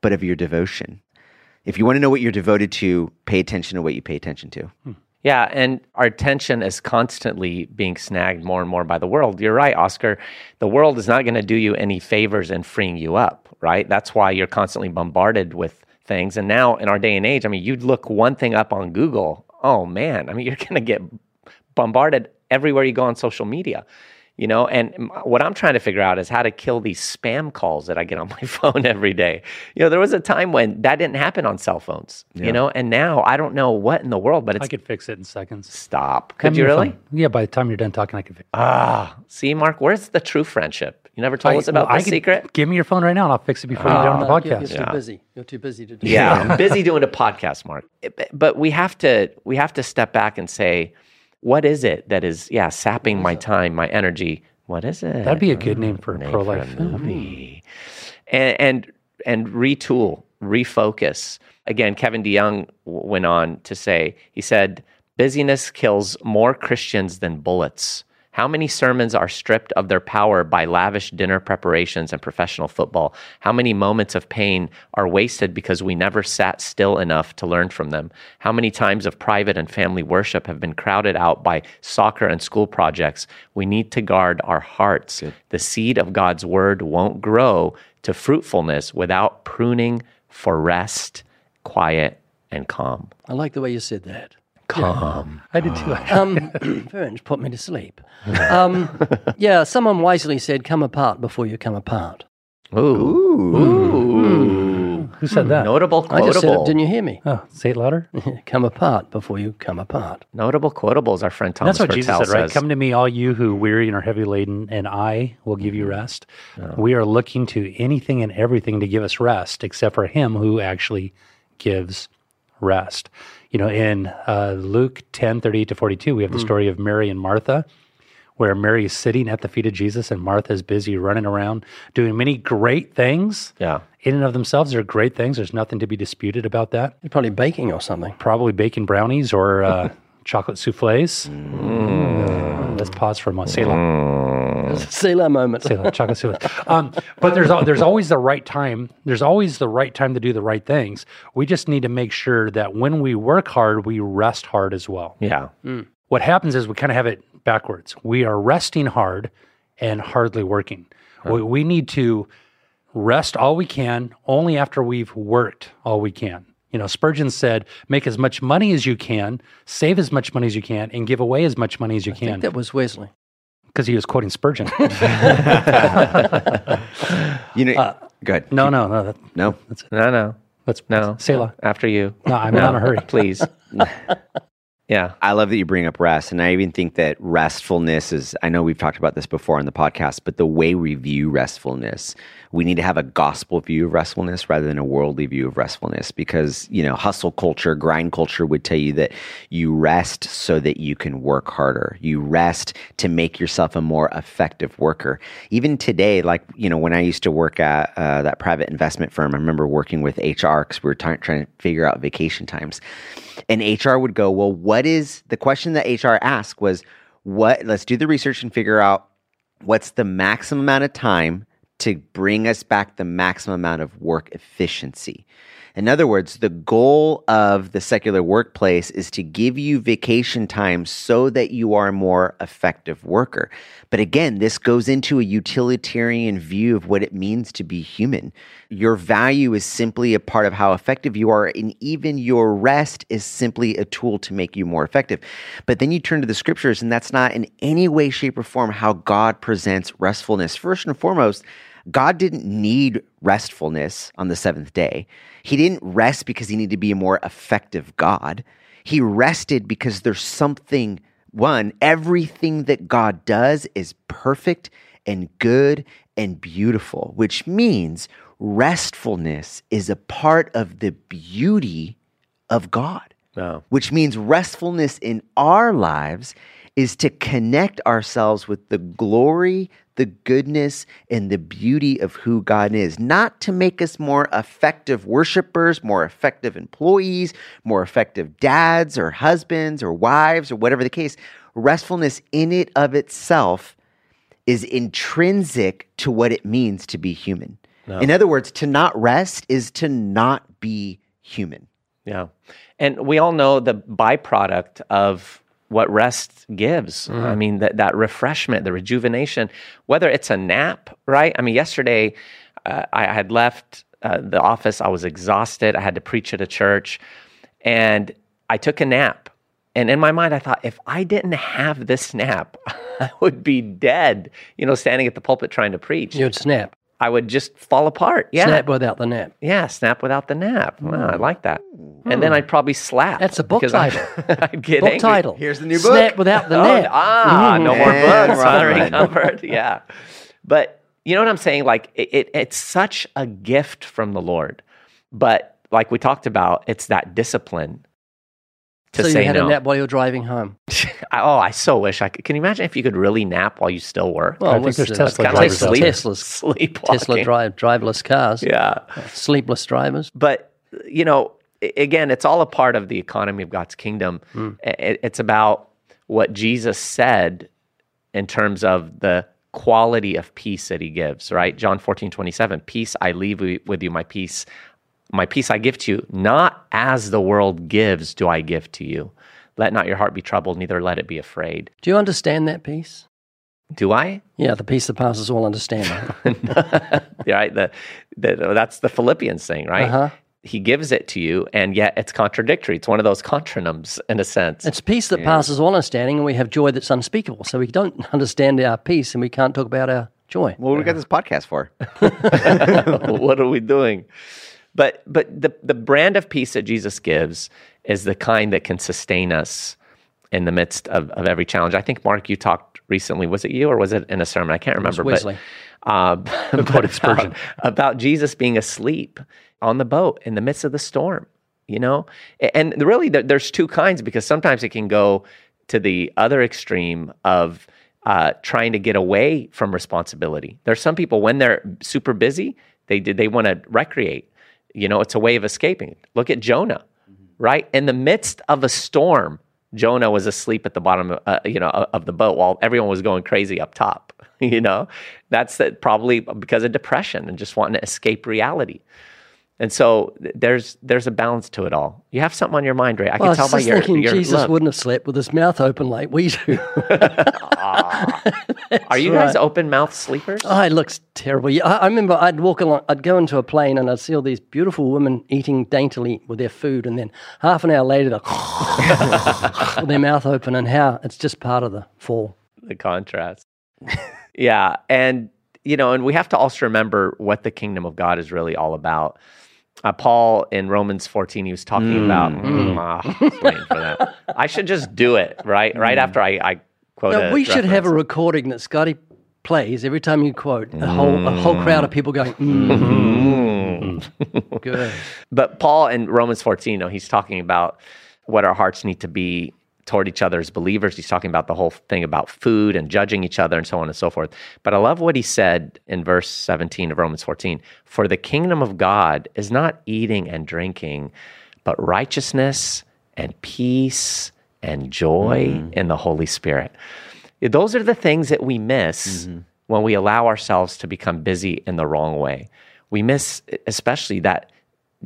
S1: but of your devotion. If you want to know what you're devoted to, pay attention to what you pay attention to. Hmm.
S2: Yeah, and our attention is constantly being snagged more and more by the world. You're right, Oscar. The world is not going to do you any favors in freeing you up, right? That's why you're constantly bombarded with things. And now in our day and age, I mean, you'd look one thing up on Google. Oh man, I mean, (laughs) you're going to get bombarded everywhere you go on social media you know and what i'm trying to figure out is how to kill these spam calls that i get on (laughs) my phone every day you know there was a time when that didn't happen on cell phones you know and now i don't know what in the world but it's
S3: I could fix it in seconds.
S2: stop
S3: Hand
S2: could
S3: me
S2: you really
S3: phone. Yeah, by the time you're done talking, I could fix it.
S2: ah see mark where's the true friendship you never told
S3: I-
S2: us about
S3: well,
S2: the secret
S3: Give me your phone right now, and I'll fix it before you get on the
S4: Uh,
S3: podcast.
S4: you're too busy. You're too busy to do
S2: yeah
S4: that.
S2: i'm (laughs) busy doing a podcast mark But- but we have to we have to step back and say what is it that is yeah sapping my time my energy what is it
S3: That'd be a good name for a pro life
S2: movie. And, and and retool, refocus. Again, Kevin DeYoung went on to say, he said, busyness kills more Christians than bullets. How many sermons are stripped of their power by lavish dinner preparations and professional football? How many moments of pain are wasted because we never sat still enough to learn from them? How many times of private and family worship have been crowded out by soccer and school projects? We need to guard our hearts. The seed of God's word won't grow to fruitfulness without pruning for rest, quiet, and calm.
S4: I like the way you said that.
S2: Calm.
S3: I did too.
S4: Um, (coughs) very put me to sleep. Um, yeah, someone wisely said, "Come apart before you come apart."
S2: Ooh. Ooh.
S3: Who said that?
S2: Notable
S4: I just said it.
S2: quotable.
S4: Didn't you hear me?
S3: Oh, say it louder. (laughs)
S4: come apart before you come apart.
S2: Notable quotables. Our friend Thomas
S3: That's what Jesus
S2: Hertel
S3: said, right?
S2: says.
S3: Come to me, all you who weary and are heavy laden, and I will give you rest. We are looking to anything and everything to give us rest, except for Him who actually gives rest. You know, in uh, Luke 10 38 to 42, we have the story of Mary and Martha, where Mary is sitting at the feet of Jesus and Martha is busy running around doing many great things.
S2: Yeah.
S3: In and of themselves, they're great things. There's nothing to be disputed about that.
S4: You're probably baking or something.
S3: Probably baking brownies or uh, (laughs) chocolate souffles. Uh, let's pause for a moment. Selah.
S4: Selah moment.
S3: Selah, chocolate souffles. Um, but there's there's always the right time. There's always the right time to do the right things. We just need to make sure that when we work hard, we rest hard as well.
S2: Yeah.
S3: What happens is we kind of have it backwards. We are resting hard and hardly working. We, we need to rest all we can only after we've worked all we can. You know, Spurgeon said, make as much money as you can, save as much money as you can, and give away as much money as you
S4: I think
S3: can.
S4: that was Wesley.
S3: Because he was quoting Spurgeon. (laughs)
S1: You know,
S3: Uh,
S1: good.
S3: no, no, no. That,
S1: No,
S2: No, no.
S3: that's
S2: No.
S3: Selah.
S2: After you.
S3: No, I'm not in a hurry.
S2: Please. (laughs) yeah.
S1: I love that you bring up rest. And I even think that restfulness is, I know we've talked about this before on the podcast, but the way we view restfulness, we need to have a gospel view of restfulness rather than a worldly view of restfulness because, you know, hustle culture, grind culture would tell you that you rest so that you can work harder. You rest to make yourself a more effective worker. Even today, like, you know, when I used to work at uh, that private investment firm, I remember working with HR because we were trying trying to figure out vacation times. And HR would go, Well, what is the question that HR asked was, What, let's do the research and figure out what's the maximum amount of time to bring us back the maximum amount of work efficiency. In other words, the goal of the secular workplace is to give you vacation time so that you are a more effective worker. But again, this goes into a utilitarian view of what it means to be human. Your value is simply a part of how effective you are, and even your rest is simply a tool to make you more effective. But then you turn to the scriptures, and that's not in any way, shape, or form how God presents restfulness. First and foremost, God didn't need restfulness on the seventh day. He didn't rest because he needed to be a more effective God. He rested because there's something, one, everything that God does is perfect and good and beautiful, which means restfulness is a part of the beauty of God
S2: No.
S1: which means restfulness in our lives is to connect ourselves with the glory, the goodness, and the beauty of who God is, not to make us more effective worshipers, more effective employees, more effective dads or husbands or wives or whatever the case. Restfulness in it of itself is intrinsic to what it means to be human. In other words, to not rest is to not be human.
S2: Yeah. And we all know the byproduct of what rest gives.
S1: Mm-hmm.
S2: I mean, that, that refreshment, the rejuvenation, whether it's a nap, right? I mean, yesterday uh, I had left uh, the office. I was exhausted. I had to preach at a church and I took a nap. And in my mind, I thought, if I didn't have this nap, (laughs) I would be dead, you know, standing at the pulpit trying to preach.
S4: You'd snap.
S2: I would just fall apart. Yeah.
S4: Snap without the nap.
S2: Yeah, snap without the nap. Wow, I like that. And then I'd probably slap.
S4: That's a book
S2: because I-
S4: title. (laughs)
S2: I'd get
S4: Book
S2: angry.
S4: title.
S1: Here's the new book.
S4: Snap without the (laughs)
S2: Oh,
S4: nap.
S2: ah, no more
S1: And
S2: books. Huh,
S1: run.
S2: Rick Hubbard. Yeah. But you know what I'm saying? Like it, it, it's such a gift from the Lord. But like we talked about, it's that discipline to
S4: so
S2: say
S4: you had
S2: no.
S4: a nap while you were driving home. (laughs)
S2: I- oh, I so wish I could. Can you imagine if you could really nap while you still work?
S4: Well,
S3: I think
S4: what's
S3: there's
S4: the-
S3: Tesla
S2: kinda
S3: drivers
S4: Tesla,
S3: out there.
S4: Tesla's, (laughs)
S2: Sleepwalking.
S4: Tesla drive driverless cars.
S2: Yeah.
S4: Sleepless drivers.
S2: but you know again it's all a part of the economy of god's kingdom hmm. I- it's about what jesus said in terms of the quality of peace that he gives right john 14 27 peace i leave with you my peace my peace i give to you not as the world gives do i give to you let not your heart be troubled neither let it be afraid
S4: Do you understand that peace?
S2: do i
S4: Yeah, the peace that passes all understanding. (laughs) (laughs)
S2: right the, the, that's the philippians thing right
S4: Uh-huh.
S2: he gives it to you and yet it's contradictory it's one of those contronyms in a sense
S4: It's peace that passes all understanding, and we have joy that's unspeakable. So we don't (laughs) understand our peace, and we can't talk about our joy.
S1: What do we got this podcast for?
S2: what are we doing but but the the brand of peace that jesus gives is the kind that can sustain us in the midst of, of every challenge. I think mark you talked recently. Was it you or was it in a sermon? I can't remember
S4: Wesley.
S2: but uh, (laughs) but about, about jesus being asleep on the boat in the midst of the storm you know? And really there's two kinds because sometimes it can go to the other extreme of uh, trying to get away from responsibility. There's some people when they're super busy they they want to recreate you know it's a way of escaping. Look at jonah right? In the midst of a storm jonah was asleep at the bottom of, uh, you know of the boat while everyone was going crazy up top (laughs) you know? That's probably because of depression and just wanting to escape reality and so there's there's a balance to it all. You have something on your mind, Ray. I
S4: Well,
S2: can tell by your,
S4: thinking
S2: your
S4: Jesus
S2: look.
S4: wouldn't have slept with his mouth open like we do. (laughs)
S2: Are you guys open mouth sleepers?
S4: Oh, it looks terrible. Yeah, I, I remember I'd walk along, I'd go into a plane and I'd see all these beautiful women eating daintily with their food, and then half an hour later, they're (laughs) with their mouth open, and how it's just part of the fall.
S2: the contrast. (laughs) yeah, and you know, and we have to also remember what the kingdom of God is really all about. Uh, Paul in Romans 14, he was talking about. Mm, ah, I for that. I should just do it right, right after I, I quote.
S4: Now,
S2: a
S4: we should have a recording that Scotty plays every time you quote. A whole a whole crowd of people going. Mm. Good.
S2: But Paul in Romans 14, you know, he's talking about what our hearts need to be toward each other as believers. He's talking about the whole thing about food and judging each other and so on and so forth. But I love what he said in verse 17 of Romans 14 For the kingdom of God is not eating and drinking, but righteousness and peace and joy mm-hmm. in the Holy Spirit. Those are the things that we miss mm-hmm. when we allow ourselves to become busy in the wrong way. We miss, especially that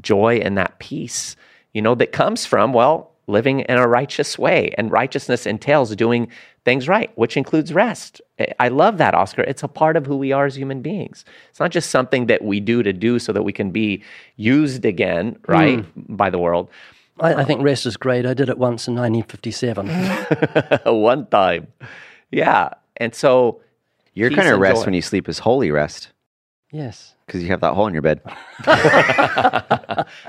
S2: joy and that peace, you know, that comes from, well, living in a righteous way. And righteousness entails doing things right, which includes rest. I- I love that, Oscar. It's a part of who we are as human beings. It's not just something that we do to do so that we can be used again, right, hmm. by the world.
S4: I, I think rest is great. I did it once in 1957. (laughs)
S2: One time. Yeah. And so
S1: Your
S2: Peace
S1: kind of rest
S2: joy.
S1: when you sleep is holy rest
S4: yes.
S1: because you have that hole in your bed. (laughs)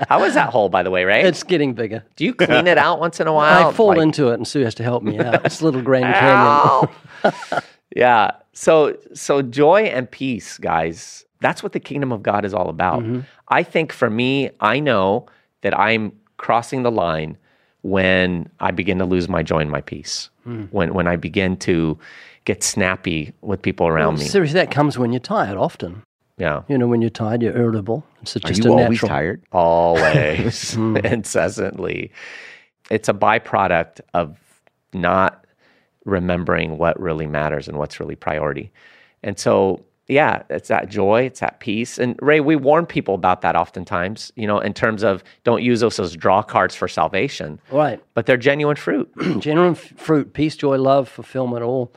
S2: how is that hole, by the way, right?
S4: It's getting bigger.
S2: do you clean it out once in a while?
S4: I fall
S2: Like-
S4: into it, and Sue has to help me out. It's a little Grand Canyon. (laughs) (laughs)
S2: Yeah. So so joy and peace, guys. That's what the kingdom of God is all about. Mm-hmm. I think for me, I know that I'm crossing the line when I begin to lose my joy and my peace. Hmm. When when I begin to get snappy with people around me.
S4: Seriously, that comes when you're tired. Often,
S2: Yeah.
S4: you know, when you're tired, you're irritable. It's
S1: Are
S4: just
S1: you
S4: a
S1: always
S4: natural.
S1: tired?
S2: always (laughs) mm. (laughs) incessantly it's a byproduct of not remembering what really matters and what's really priority and so yeah it's that joy it's that peace and ray we warn people about that oftentimes you know in terms of don't use those as draw cards for salvation
S4: Right.
S2: but they're genuine fruit (clears throat)
S4: Genuine f- fruit, peace, joy, love, fulfillment, all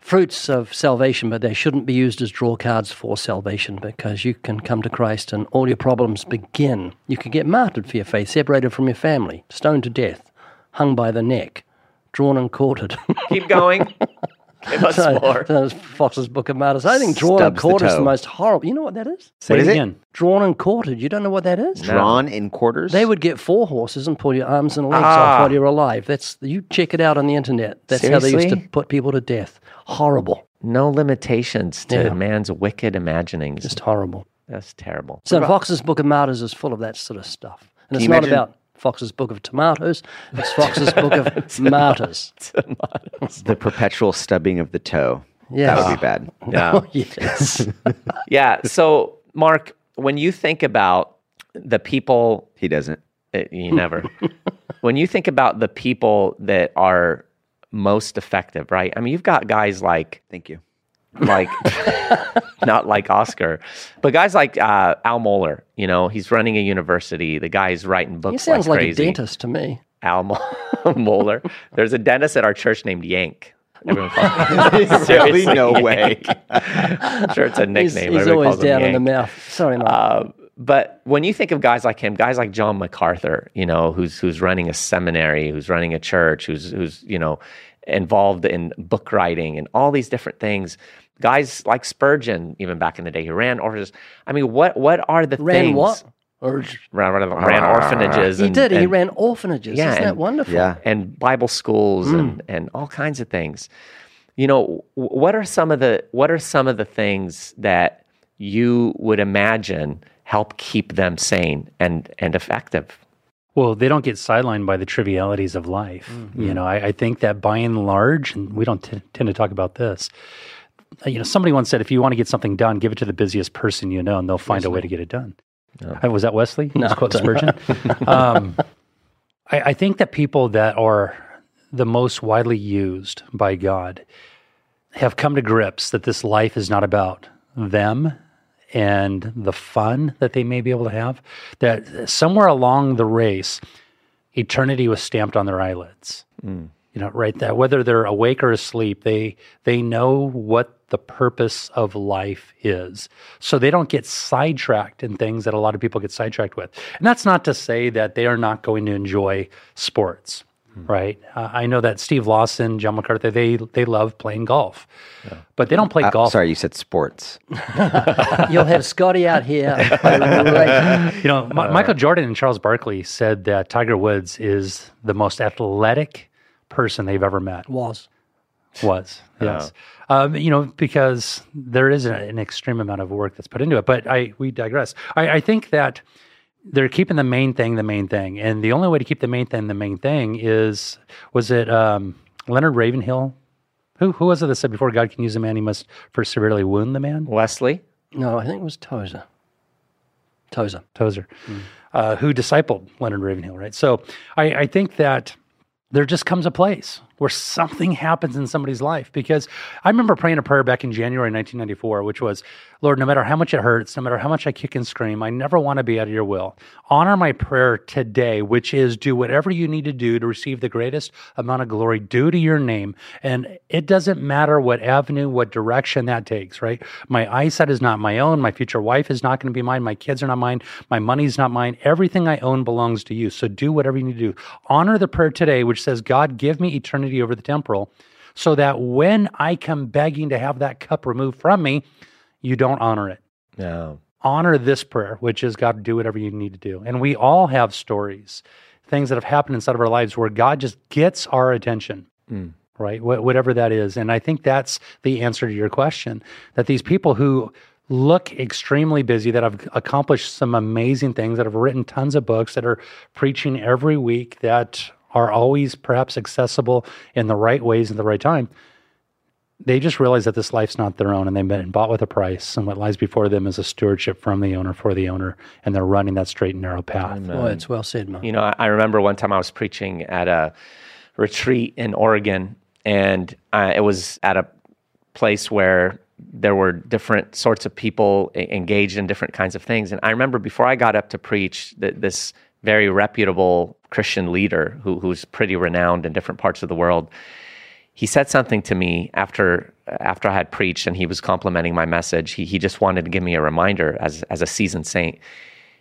S4: fruits of salvation, but they shouldn't be used as draw cards for salvation because you can come to Christ and all your problems begin. You could get martyred for your faith, separated from your family, stoned to death, hung by the neck, drawn and quartered.
S2: keep going (laughs) give us (laughs) more (laughs)
S4: That's Foxe's Book of Martyrs. I think drawn and
S1: Stubs the
S4: quartered is the most horrible. You know what that is?
S3: Say
S1: What
S3: it
S1: is it?
S3: again.
S4: Drawn and quartered. You don't know what that is?
S1: Drawn in quarters?
S4: They would get four horses and pull your arms and legs
S2: Ah.
S4: off while you're alive. That's you check it out on the internet. That's how they used to put people to death. Horrible,
S2: no limitations to
S4: Yeah.
S2: man's wicked imaginings
S4: just horrible.
S2: that's terrible
S4: So Foxe's Book of Martyrs is full of that sort of stuff, and it's
S1: you
S4: not
S1: imagine-
S4: about Foxe's Book of Tomatoes. It's Foxe's Book of (laughs) Martyrs.
S1: the perpetual stubbing of the toe.
S4: Yeah.
S1: That would be bad. (laughs)
S2: yeah
S4: Oh, yes. (laughs)
S2: yeah so mark when you think about the people
S1: He doesn't.
S2: Uh, you never. when you think about the people that are most effective, right? I mean, you've got guys like
S1: Thank you.
S2: Like not like Oscar, but guys like uh, Al Mohler. You know, he's running a university. The guy's writing books.
S4: he sounds
S2: like,
S4: like, a dentist to me.
S2: Al Mo- (laughs) Mohler. There's a dentist at our church named Yank. Everyone calls him. (laughs)
S1: Really?
S2: Seriously,
S1: No
S2: Yank.
S1: way. (laughs)
S2: I'm sure it's a nickname.
S4: he's
S2: Everybody
S4: always
S2: calls
S4: down in the mouth. Sorry, Mike.
S2: Uh, but when you think of guys like him, guys like John MacArthur, you know, who's who's running a seminary, who's running a church, who's who's you know involved in book writing and all these different things. Guys like Spurgeon, even back in the day, who ran orphanages. I mean, what what are the
S4: ran
S2: things?
S4: what? Or
S2: Ran, ran, ran ah. orphanages.
S4: he
S2: and,
S4: did. he ran orphanages.
S2: Yeah,
S4: Isn't that
S2: and-
S4: wonderful?
S1: Yeah.
S2: and Bible schools and, mm. and all kinds of things. You know, what are some of the what are some of the things that you would imagine help keep them sane and and effective?
S3: Well, they don't get sidelined by the trivialities of life. You know, I, I think that by and large, and we don't t- tend to talk about this. uh, You know, somebody once said, if you want to get something done, give it to the busiest person you know, and they'll find a way to get it done. Uh, Was that Wesley? No, quote Spurgeon. (laughs) um, I, I think that people that are the most widely used by God have come to grips that this life is not about them and the fun that they may be able to have. That somewhere along the race, eternity was stamped on their eyelids. Mm. You know, right? That whether they're awake or asleep, they they know what the purpose of life is. So they don't get sidetracked in things that a lot of people get sidetracked with. And that's not to say that they are not going to enjoy sports. Right, uh, I know that Steve Lawson, John MacArthur, they they love playing golf, but they don't play
S1: Uh,
S3: golf.
S1: sorry, you said sports. (laughs)
S4: You'll have Scotty out here. (laughs)
S3: You know, Mi- Michael Jordan and Charles Barkley said that Tiger Woods is the most athletic person they've ever met.
S4: Was.
S3: Was yes, um, you know, because there is a, an extreme amount of work that's put into it. But I we digress. I, I think that they're keeping the main thing the main thing, and the only way to keep the main thing the main thing is was it um, Leonard Ravenhill? Who who was it that said before God can use a man, he must first severely wound the man?
S2: Wesley,
S4: No, I think it was Tozer. Tozer.
S3: Tozer, uh, who discipled Leonard Ravenhill, right? So I, I think that there just comes a place where something happens in somebody's life because I remember praying a prayer back in January 1994, which was, Lord, no matter how much it hurts, no matter how much I kick and scream, I never want to be out of your will. Honor my prayer today, which is do whatever you need to do to receive the greatest amount of glory due to your name. And it doesn't matter what avenue, what direction that takes, right? My eyesight is not my own. My future wife is not going to be mine. My kids are not mine. My money's not mine. Everything I own belongs to you. So do whatever you need to do. Honor the prayer today, which says, God, give me eternity over the temporal, so that when I come begging to have that cup removed from me, you don't honor it
S2: no,
S3: honor this prayer, which is God, do whatever you need to do. And we all have stories, things that have happened inside of our lives where God just gets our attention, hmm. right? Wh- whatever that is. And I think that's the answer to your question that these people who look extremely busy, that have accomplished some amazing things, that have written tons of books, that are preaching every week, that are always perhaps accessible in the right ways at the right time. They just realize that this life's not their own and they've been bought with a price. And what lies before them is a stewardship from the owner for the owner. And they're running that straight and narrow path.
S4: Boy, it's well said, man.
S2: You know, I, I remember one time I was preaching at a retreat in Oregon, and uh, it was at a place where there were different sorts of people engaged in different kinds of things. And I remember before I got up to preach, that this very reputable Christian leader who, who's pretty renowned in different parts of the world, he said something to me after after I had preached, and he was complimenting my message. He he just wanted to give me a reminder as as a seasoned saint.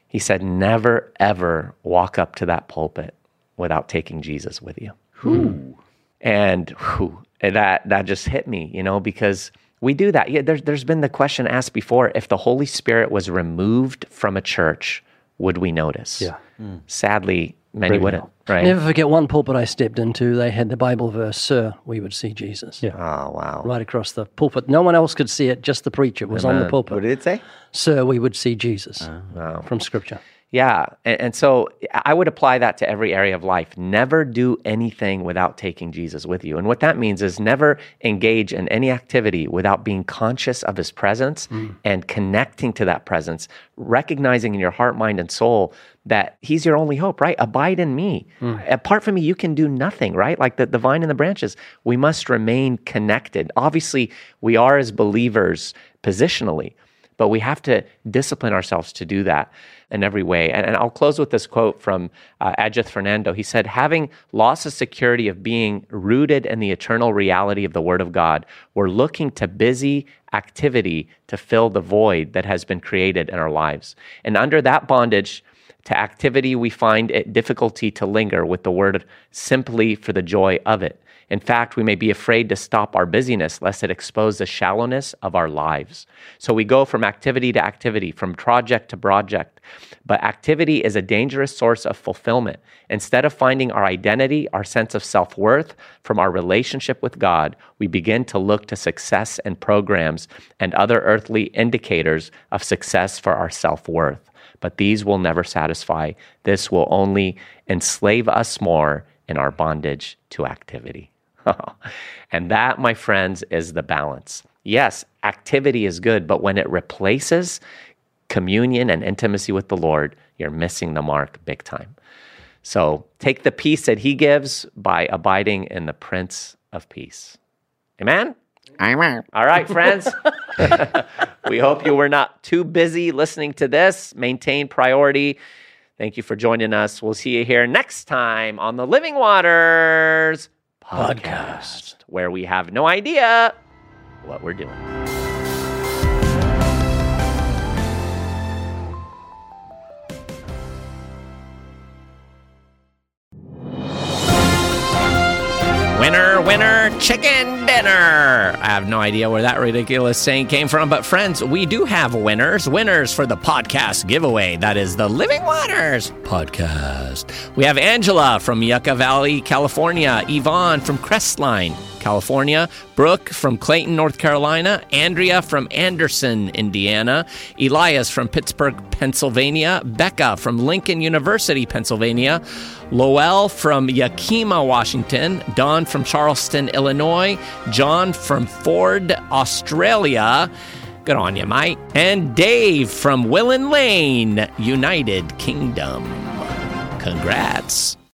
S2: He said, "Never ever walk up to that pulpit without taking Jesus with you." Who? and whew, that that just hit me, you know, because we do that. Yeah, there's there's been the question asked before: if the Holy Spirit was removed from a church, would we notice?
S3: Yeah.
S2: Sadly, many
S3: Very
S2: wouldn't.
S3: no.
S2: Right?
S4: Never forget one pulpit I stepped into. They had the Bible verse, "Sir, we would see Jesus."
S3: Yeah.
S2: oh wow.
S4: Right across the pulpit. No one else could see it, just the preacher was on the
S2: Amen.
S4: pulpit.
S1: What did it say?
S4: Sir, we would see Jesus ah,
S2: Wow.
S4: from Scripture.
S2: Yeah. And, and so I would apply that to every area of life. Never do anything without taking Jesus with you. And what that means is never engage in any activity without being conscious of his presence hmm. and connecting to that presence, recognizing in your heart, mind, and soul that he's your only hope, right? Abide in me. Hmm. Apart from me, you can do nothing, right? Like the, the vine and the branches. We must remain connected. Obviously, we are as believers positionally but we have to discipline ourselves to do that in every way. And, and I'll close with this quote from uh, Ajith Fernando. He said, Having lost the security of being rooted in the eternal reality of the Word of God, we're looking to busy activity to fill the void that has been created in our lives. And under that bondage, to activity, we find it difficulty to linger with the word simply for the joy of it. In fact, we may be afraid to stop our busyness lest it expose the shallowness of our lives. So we go from activity to activity, from project to project. But activity is a dangerous source of fulfillment. Instead of finding our identity, our sense of self worth from our relationship with God, we begin to look to success and programs and other earthly indicators of success for our self worth. But these will never satisfy. This will only enslave us more in our bondage to activity. (laughs) and that, my friends, is the balance. Yes, activity is good, but when it replaces communion and intimacy with the Lord, you're missing the mark big time. So take the peace that He gives by abiding in the Prince of Peace. Amen? Amen. All right, friends. (laughs) we hope you were not too busy listening to this. Maintain priority. Thank you for joining us. We'll see you here next time on the Living Waters podcast, where we have no idea what we're doing. Winner, winner, chicken dinner. I have no idea where that ridiculous saying came from, but friends, we do have winners. Winners for the podcast giveaway. That is the Living Waters podcast. We have Angela from Yucca Valley, California, Yvonne from Crestline, California, Brooke from Clayton, North Carolina, Andrea from Anderson, Indiana, Elias from Pittsburgh, Pennsylvania, Becca from Lincoln University, Pennsylvania, Lowell from Yakima, Washington, Don from Charleston, Illinois, John from Ford, Australia. Good on you, mate. And Dave from Willen Lane, United Kingdom. Congrats.